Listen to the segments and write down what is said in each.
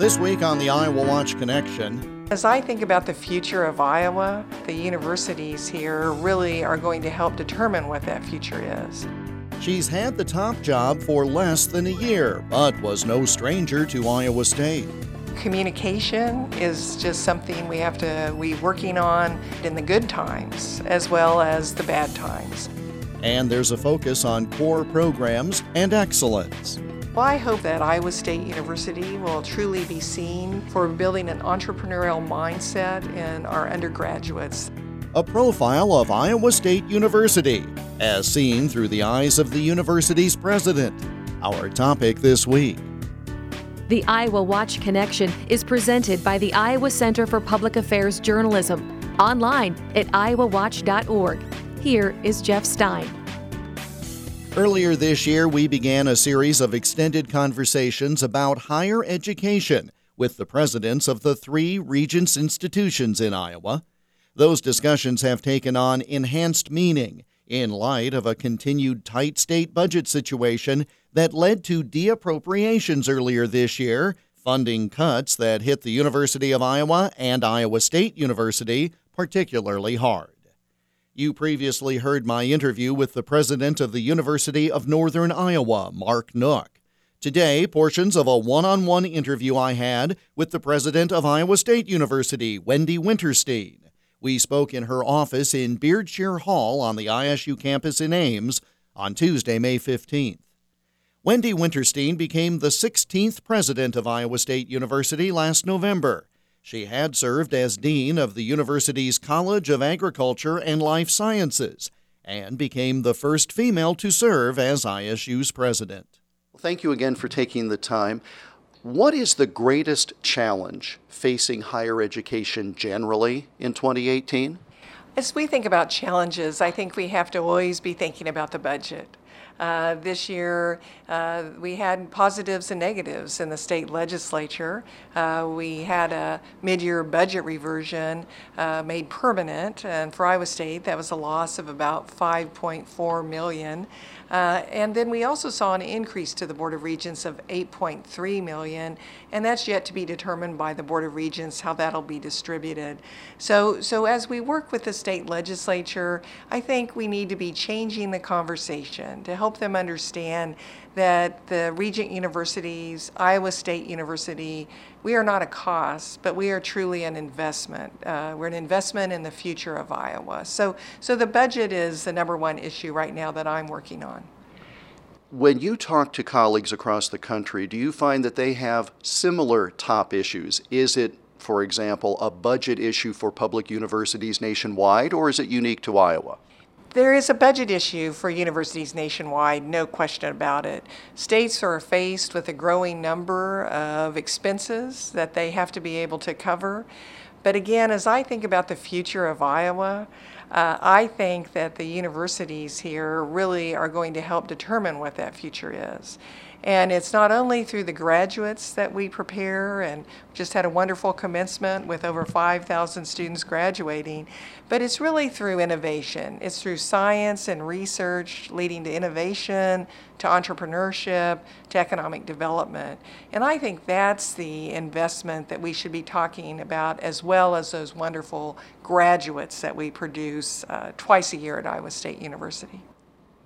This week on the Iowa Watch Connection, As I think about the future of Iowa, the universities here really are going to help determine what that future is. she's had the top job for less than a year, but was no stranger to Iowa State. Communication is just something we have to be working on in the good times as well as the bad times. And there's a focus on core programs and excellence. Well, I hope that Iowa State University will truly be seen for building an entrepreneurial mindset in our undergraduates. A profile of Iowa State University, as seen through the eyes of the university's president. Our topic this week. The Iowa Watch Connection is presented by the Iowa Center for Public Affairs Journalism, online at iowawatch.org. Here is Jeff Stein. Earlier this year, we began a series of extended conversations about higher education with the presidents of the three Regents institutions in Iowa. Those discussions have taken on enhanced meaning in light of a continued tight state budget situation that led to deappropriations earlier this year, funding cuts that hit the University of Iowa and Iowa State University particularly hard. You previously heard my interview with the president of the University of Northern Iowa, Mark Nook. Today, portions of a one on one interview I had with the president of Iowa State University, Wendy Wintersteen. We spoke in her office in Beardshear Hall on the ISU campus in Ames on Tuesday, May 15th. Wendy Wintersteen became the 16th president of Iowa State University last November. She had served as dean of the university's College of Agriculture and Life Sciences and became the first female to serve as ISU's president. Thank you again for taking the time. What is the greatest challenge facing higher education generally in 2018? As we think about challenges, I think we have to always be thinking about the budget. Uh, this year, uh, we had positives and negatives in the state legislature. Uh, we had a mid-year budget reversion uh, made permanent, and for Iowa State, that was a loss of about 5.4 million. Uh, and then we also saw an increase to the Board of Regents of 8.3 million, and that's yet to be determined by the Board of Regents how that'll be distributed. So, so as we work with the state legislature, I think we need to be changing the conversation to help them understand that the Regent universities, Iowa State University, we are not a cost, but we are truly an investment. Uh, we're an investment in the future of Iowa. So, so the budget is the number one issue right now that I'm working on. When you talk to colleagues across the country, do you find that they have similar top issues? Is it, for example, a budget issue for public universities nationwide, or is it unique to Iowa? There is a budget issue for universities nationwide, no question about it. States are faced with a growing number of expenses that they have to be able to cover. But again, as I think about the future of Iowa, uh, I think that the universities here really are going to help determine what that future is. And it's not only through the graduates that we prepare, and just had a wonderful commencement with over 5,000 students graduating, but it's really through innovation. It's through science and research leading to innovation, to entrepreneurship, to economic development. And I think that's the investment that we should be talking about, as well as those wonderful graduates that we produce uh, twice a year at Iowa State University.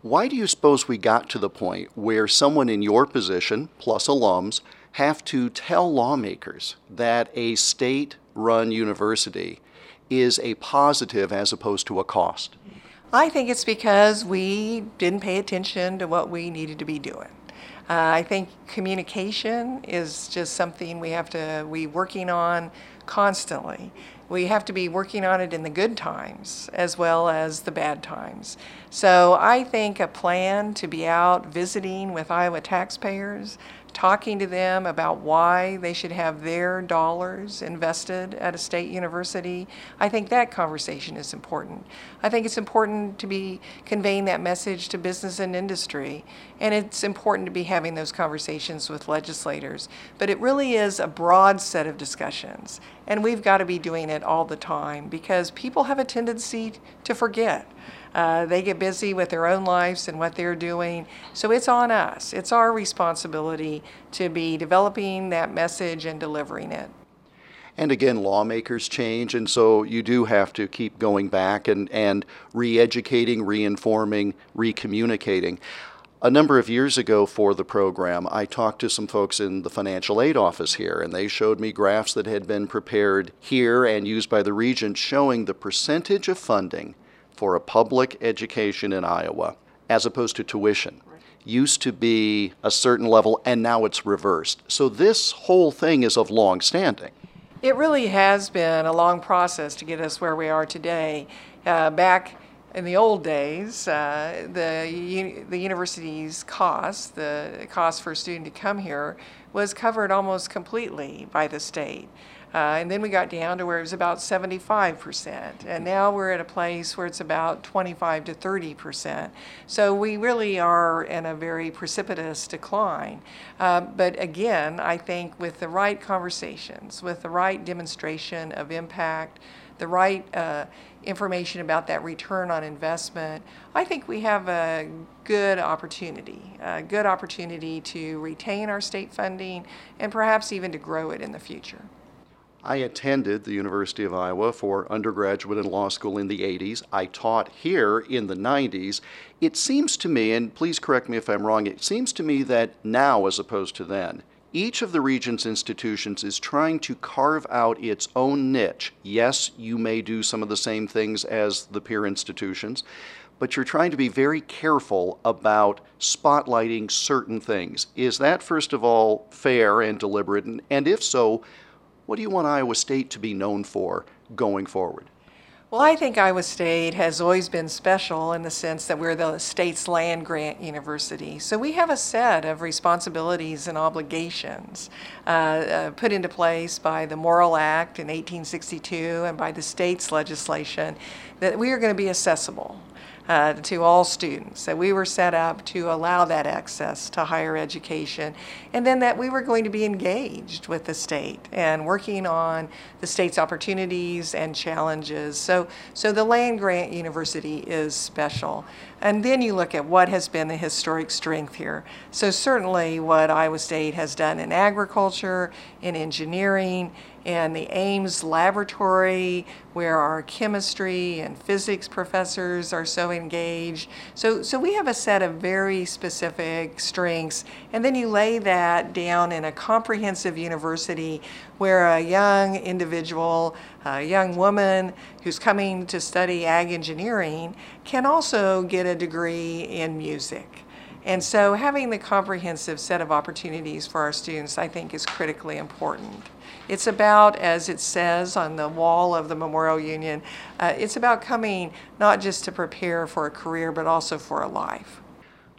Why do you suppose we got to the point where someone in your position, plus alums, have to tell lawmakers that a state run university is a positive as opposed to a cost? I think it's because we didn't pay attention to what we needed to be doing. Uh, I think communication is just something we have to be working on constantly. We have to be working on it in the good times as well as the bad times. So I think a plan to be out visiting with Iowa taxpayers, talking to them about why they should have their dollars invested at a state university, I think that conversation is important. I think it's important to be conveying that message to business and industry, and it's important to be having those conversations with legislators. But it really is a broad set of discussions, and we've got to be doing it all the time because people have a tendency to forget. Uh, they get busy with their own lives and what they're doing. So it's on us. It's our responsibility to be developing that message and delivering it. And again, lawmakers change, and so you do have to keep going back and, and re educating, re informing, re communicating. A number of years ago for the program, I talked to some folks in the financial aid office here, and they showed me graphs that had been prepared here and used by the region showing the percentage of funding for a public education in Iowa as opposed to tuition used to be a certain level and now it's reversed. So this whole thing is of long standing. It really has been a long process to get us where we are today. Uh, back in the old days, uh, the, the university's cost, the cost for a student to come here, was covered almost completely by the state. Uh, and then we got down to where it was about 75%. And now we're at a place where it's about 25 to 30%. So we really are in a very precipitous decline. Uh, but again, I think with the right conversations, with the right demonstration of impact, the right uh, information about that return on investment, I think we have a good opportunity, a good opportunity to retain our state funding and perhaps even to grow it in the future. I attended the University of Iowa for undergraduate and law school in the 80s. I taught here in the 90s. It seems to me, and please correct me if I'm wrong, it seems to me that now, as opposed to then, each of the Regents' institutions is trying to carve out its own niche. Yes, you may do some of the same things as the peer institutions, but you're trying to be very careful about spotlighting certain things. Is that, first of all, fair and deliberate? And, if so, what do you want Iowa State to be known for going forward? Well, I think Iowa State has always been special in the sense that we're the state's land grant university. So we have a set of responsibilities and obligations uh, uh, put into place by the Morrill Act in 1862 and by the state's legislation that we are going to be accessible uh, to all students, that we were set up to allow that access to higher education, and then that we were going to be engaged with the state and working on the state's opportunities and challenges. So, so the land grant university is special. And then you look at what has been the historic strength here. So certainly what Iowa State has done in agriculture, in engineering, and the Ames Laboratory, where our chemistry and physics professors are so engaged. So, so we have a set of very specific strengths, and then you lay that down in a comprehensive university where a young individual, a young woman who's coming to study ag engineering can also get a degree in music. And so having the comprehensive set of opportunities for our students, I think, is critically important. It's about, as it says on the wall of the Memorial Union, uh, it's about coming not just to prepare for a career, but also for a life.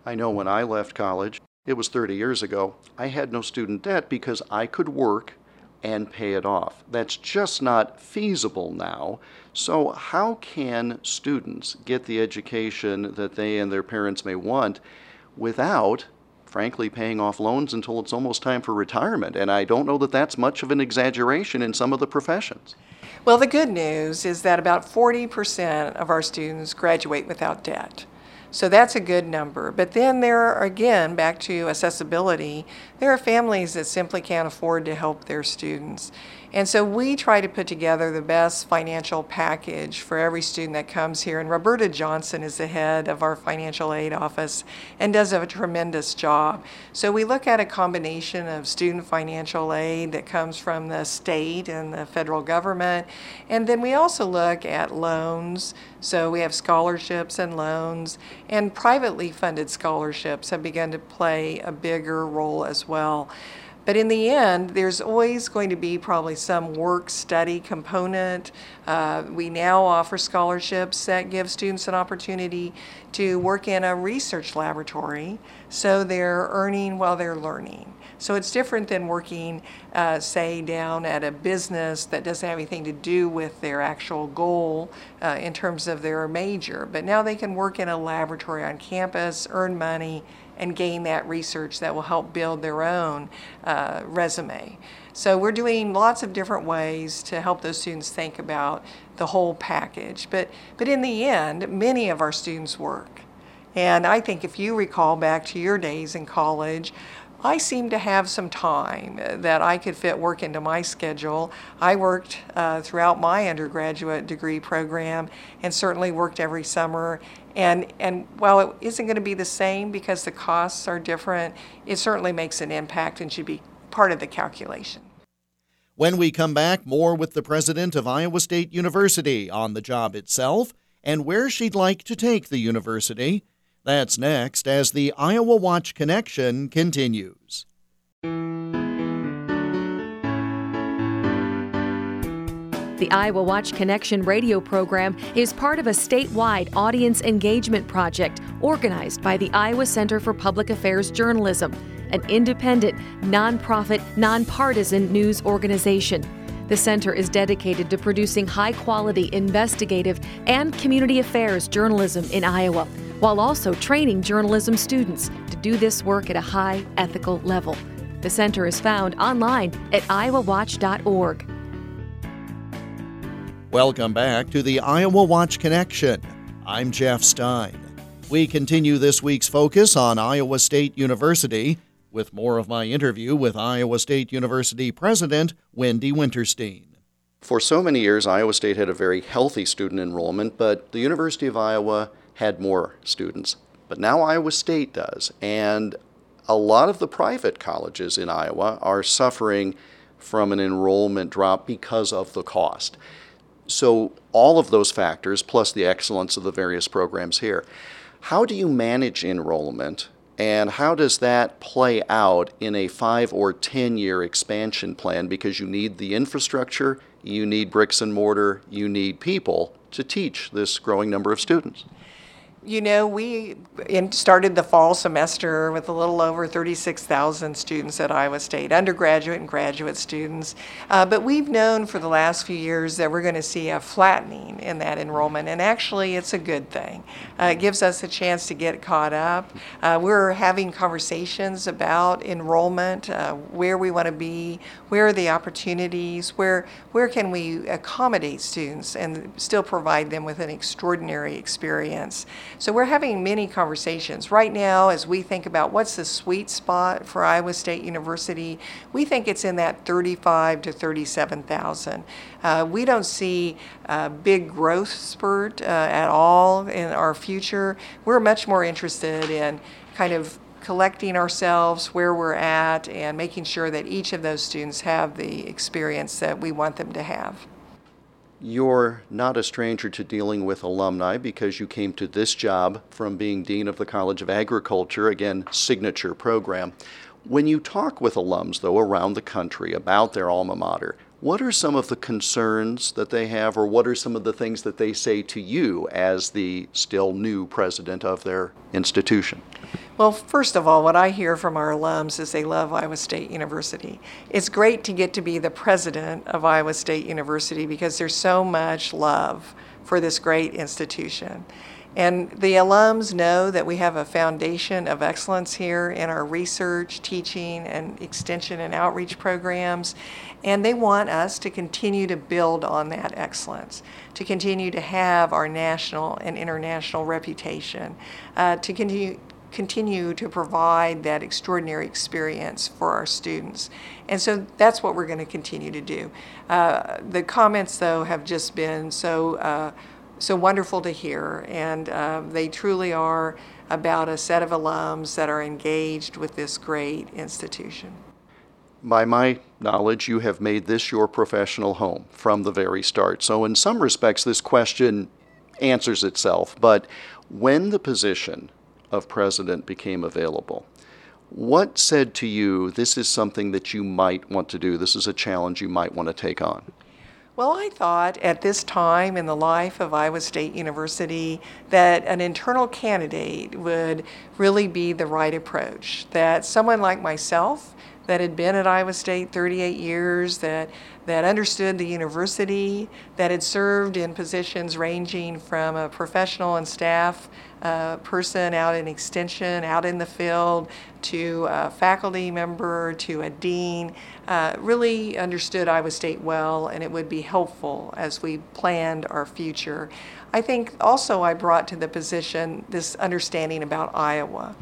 I know when I left college, it was 30 years ago, I had no student debt because I could work and pay it off. That's just not feasible now. So, how can students get the education that they and their parents may want without frankly, paying off loans until it's almost time for retirement. And I don't know that that's much of an exaggeration in some of the professions. Well, the good news is that about 40% of our students graduate without debt. So that's a good number. But then there are, again, back to accessibility, there are families that simply can't afford to help their students. And so we try to put together the best financial package for every student that comes here. And Roberta Johnson is the head of our financial aid office and does a tremendous job. So we look at a combination of student financial aid that comes from the state and the federal government. And then we also look at loans. So we have scholarships and loans, and privately funded scholarships have begun to play a bigger role as well. But in the end, there's always going to be probably some work study component. Uh, we now offer scholarships that give students an opportunity to work in a research laboratory so they're earning while they're learning. So it's different than working, uh, say, down at a business that doesn't have anything to do with their actual goal uh, in terms of their major. But now they can work in a laboratory on campus, earn money, and gain that research that will help build their own uh, resume. So we're doing lots of different ways to help those students think about the whole package. But, but in the end, many of our students work. And I think if you recall back to your days in college, I seemed to have some time that I could fit work into my schedule. I worked uh, throughout my undergraduate degree program and certainly worked every summer. And, and while it isn't going to be the same because the costs are different, it certainly makes an impact and should be part of the calculation. When we come back, more with the president of Iowa State University on the job itself and where she'd like to take the university. That's next as the Iowa Watch Connection continues. The Iowa Watch Connection radio program is part of a statewide audience engagement project organized by the Iowa Center for Public Affairs Journalism, an independent, nonprofit, nonpartisan news organization. The center is dedicated to producing high quality investigative and community affairs journalism in Iowa while also training journalism students to do this work at a high ethical level. The center is found online at iowawatch.org. Welcome back to the Iowa Watch Connection. I'm Jeff Stein. We continue this week's focus on Iowa State University with more of my interview with Iowa State University President Wendy Wintersteen. For so many years, Iowa State had a very healthy student enrollment, but the University of Iowa had more students. But now Iowa State does. And a lot of the private colleges in Iowa are suffering from an enrollment drop because of the cost. So, all of those factors, plus the excellence of the various programs here, how do you manage enrollment and how does that play out in a five or 10 year expansion plan? Because you need the infrastructure, you need bricks and mortar, you need people to teach this growing number of students. You know, we started the fall semester with a little over 36,000 students at Iowa State, undergraduate and graduate students. Uh, but we've known for the last few years that we're going to see a flattening in that enrollment, and actually, it's a good thing. Uh, it gives us a chance to get caught up. Uh, we're having conversations about enrollment, uh, where we want to be, where are the opportunities, where where can we accommodate students and still provide them with an extraordinary experience. So we're having many conversations. Right now, as we think about what's the sweet spot for Iowa State University, we think it's in that 35 to 37,000. Uh, we don't see a big growth spurt uh, at all in our future. We're much more interested in kind of collecting ourselves where we're at and making sure that each of those students have the experience that we want them to have. You're not a stranger to dealing with alumni because you came to this job from being Dean of the College of Agriculture, again, signature program. When you talk with alums, though, around the country about their alma mater, what are some of the concerns that they have, or what are some of the things that they say to you as the still new president of their institution? Well, first of all, what I hear from our alums is they love Iowa State University. It's great to get to be the president of Iowa State University because there's so much love for this great institution. And the alums know that we have a foundation of excellence here in our research, teaching, and extension and outreach programs. And they want us to continue to build on that excellence, to continue to have our national and international reputation, uh, to continue continue to provide that extraordinary experience for our students. And so that's what we're going to continue to do. Uh, the comments, though, have just been so, uh, so wonderful to hear, and uh, they truly are about a set of alums that are engaged with this great institution. By my knowledge, you have made this your professional home from the very start. So, in some respects, this question answers itself. But when the position of president became available. What said to you, this is something that you might want to do? This is a challenge you might want to take on? Well, I thought at this time in the life of Iowa State University that an internal candidate would really be the right approach. That someone like myself that had been at Iowa State 38 years, that, that understood the university, that had served in positions ranging from a professional and staff uh, person out in extension, out in the field, to a faculty member, to a dean, uh, really understood Iowa State well, and it would be helpful as we planned our future. I think also I brought to the position this understanding about Iowa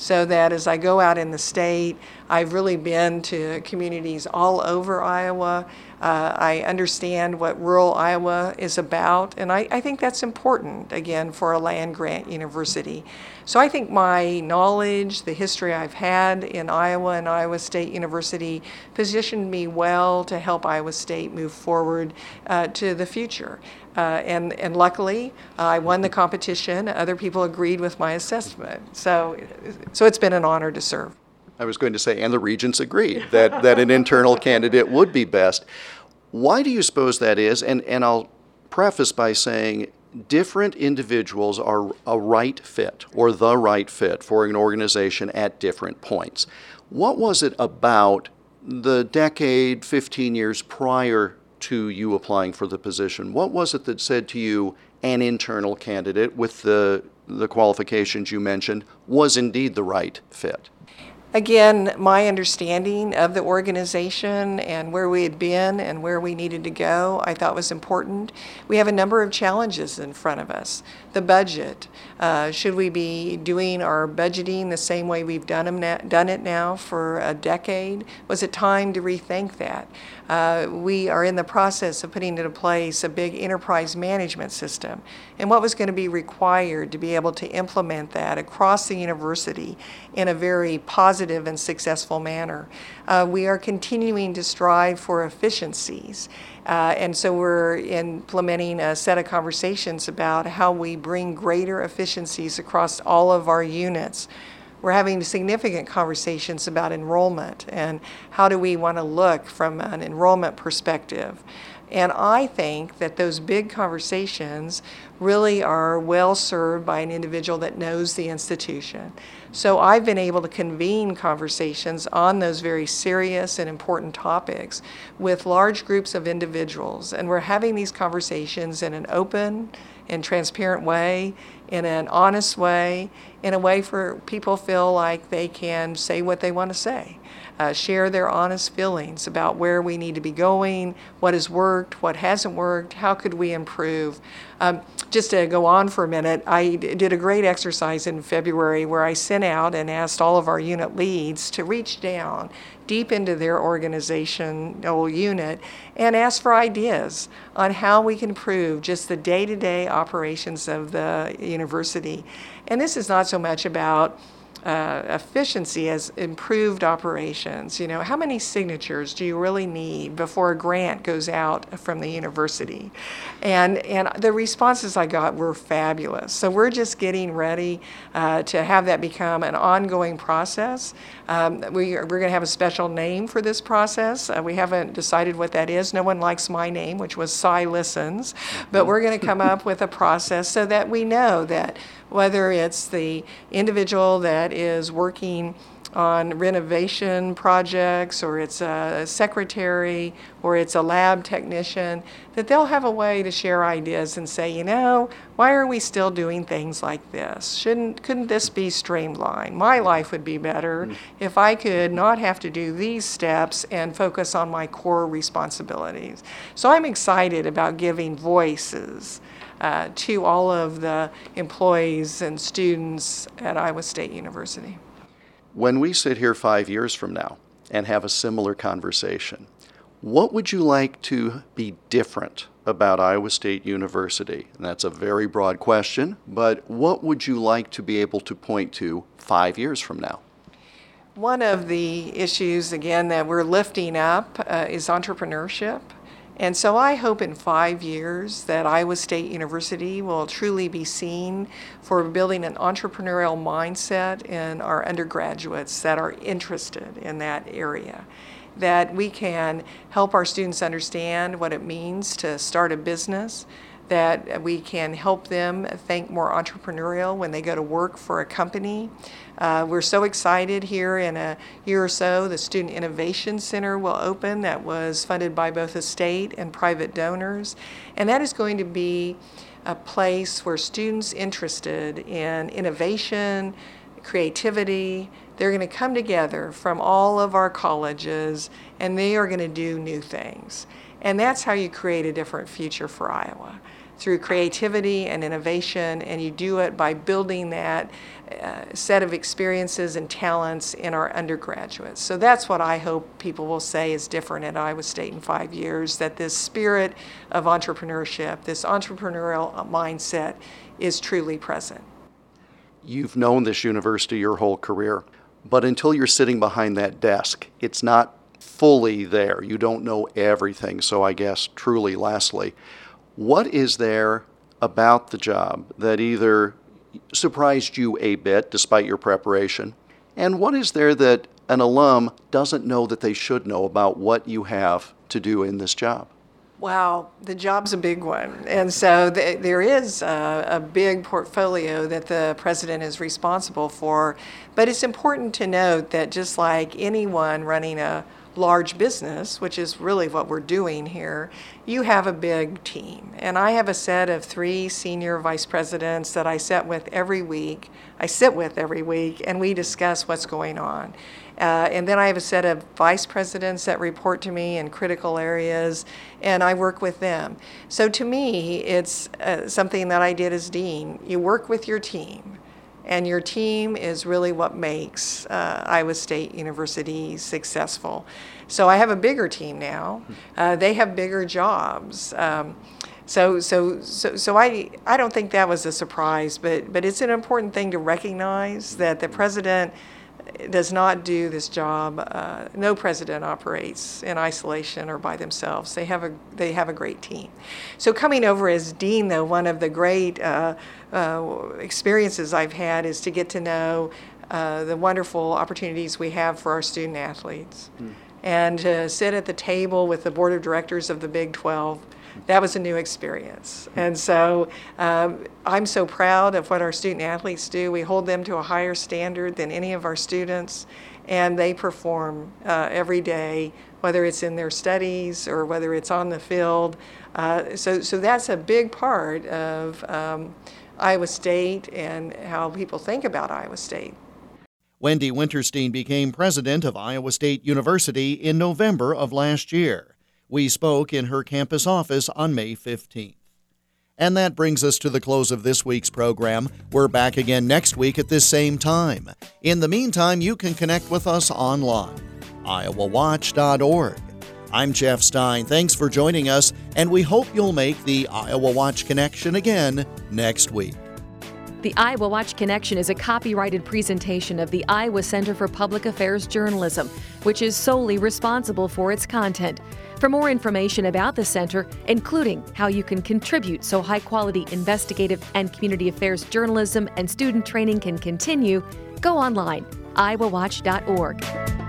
so that as I go out in the state, I've really been to communities all over Iowa. Uh, I understand what rural Iowa is about, and I, I think that's important, again, for a land grant university. So I think my knowledge, the history I've had in Iowa and Iowa State University positioned me well to help Iowa State move forward uh, to the future. Uh, and, and luckily, I won the competition. Other people agreed with my assessment. So, so it's been an honor to serve. I was going to say, and the regents agreed that, that an internal candidate would be best. Why do you suppose that is? And, and I'll preface by saying different individuals are a right fit or the right fit for an organization at different points. What was it about the decade, 15 years prior to you applying for the position? What was it that said to you an internal candidate with the, the qualifications you mentioned was indeed the right fit? Again, my understanding of the organization and where we had been and where we needed to go, I thought was important. We have a number of challenges in front of us. The budget. Uh, should we be doing our budgeting the same way we've done, na- done it now for a decade? Was it time to rethink that? Uh, we are in the process of putting into place a big enterprise management system. And what was going to be required to be able to implement that across the university in a very positive and successful manner? Uh, we are continuing to strive for efficiencies. Uh, and so we're implementing a set of conversations about how we bring greater efficiencies across all of our units we're having significant conversations about enrollment and how do we want to look from an enrollment perspective. And I think that those big conversations really are well served by an individual that knows the institution. So I've been able to convene conversations on those very serious and important topics with large groups of individuals. And we're having these conversations in an open and transparent way, in an honest way, in a way for people feel like they can say what they want to say uh, share their honest feelings about where we need to be going, what has worked, what hasn't worked, how could we improve. Um, just to go on for a minute, I did a great exercise in February where I sent out and asked all of our unit leads to reach down deep into their organizational unit and ask for ideas on how we can improve just the day to day operations of the university. And this is not so much about uh, efficiency as improved operations. You know, how many signatures do you really need before a grant goes out from the university? And and the responses I got were fabulous. So we're just getting ready uh, to have that become an ongoing process. Um, we are, we're going to have a special name for this process. Uh, we haven't decided what that is. No one likes my name, which was Cy Listens, but we're going to come up with a process so that we know that whether it's the individual that is working on renovation projects or it's a secretary or it's a lab technician that they'll have a way to share ideas and say you know why are we still doing things like this shouldn't couldn't this be streamlined my life would be better mm. if i could not have to do these steps and focus on my core responsibilities so i'm excited about giving voices uh, to all of the employees and students at Iowa State University. When we sit here five years from now and have a similar conversation, what would you like to be different about Iowa State University? And that's a very broad question, but what would you like to be able to point to five years from now? One of the issues, again, that we're lifting up uh, is entrepreneurship. And so I hope in five years that Iowa State University will truly be seen for building an entrepreneurial mindset in our undergraduates that are interested in that area. That we can help our students understand what it means to start a business, that we can help them think more entrepreneurial when they go to work for a company. Uh, we're so excited here in a year or so, the Student Innovation Center will open that was funded by both the state and private donors. And that is going to be a place where students interested in innovation, creativity, they're going to come together from all of our colleges and they are going to do new things. And that's how you create a different future for Iowa through creativity and innovation, and you do it by building that uh, set of experiences and talents in our undergraduates. So that's what I hope people will say is different at Iowa State in five years that this spirit of entrepreneurship, this entrepreneurial mindset, is truly present. You've known this university your whole career, but until you're sitting behind that desk, it's not fully there. You don't know everything. So, I guess, truly, lastly, what is there about the job that either surprised you a bit despite your preparation? And what is there that an alum doesn't know that they should know about what you have to do in this job? Wow, the job's a big one. And so th- there is a, a, big portfolio that the president is responsible for. But it's important to note that just like anyone running a large business, which is really what we're doing here, you have a big team. And I have a set of three senior vice presidents that I sit with every week. I sit with every week, and we discuss what's going on. Uh, and then I have a set of vice presidents that report to me in critical areas, and I work with them. So to me, it's uh, something that I did as dean. You work with your team and your team is really what makes uh, Iowa State University successful. So I have a bigger team now. Uh, they have bigger jobs. Um, so, so, so, so I, I don't think that was a surprise, but, but it's an important thing to recognize that the president does not do this job. Uh, no president operates in isolation or by themselves. They have a they have a great team. So coming over as dean, though, one of the great uh, uh, experiences I've had is to get to know uh, the wonderful opportunities we have for our student athletes, mm. and to sit at the table with the board of directors of the Big 12 that was a new experience. And so um, I'm so proud of what our student athletes do. We hold them to a higher standard than any of our students, and they perform uh, every day, whether it's in their studies or whether it's on the field. Uh, so, so that's a big part of um, Iowa State and how people think about Iowa State. Wendy Wintersteen became president of Iowa State University in November of last year. We spoke in her campus office on May 15th. And that brings us to the close of this week's program. We're back again next week at this same time. In the meantime, you can connect with us online, iowawatch.org. I'm Jeff Stein. Thanks for joining us, and we hope you'll make the Iowa Watch connection again next week. The Iowa Watch Connection is a copyrighted presentation of the Iowa Center for Public Affairs Journalism, which is solely responsible for its content. For more information about the center, including how you can contribute so high quality investigative and community affairs journalism and student training can continue, go online, iowawatch.org.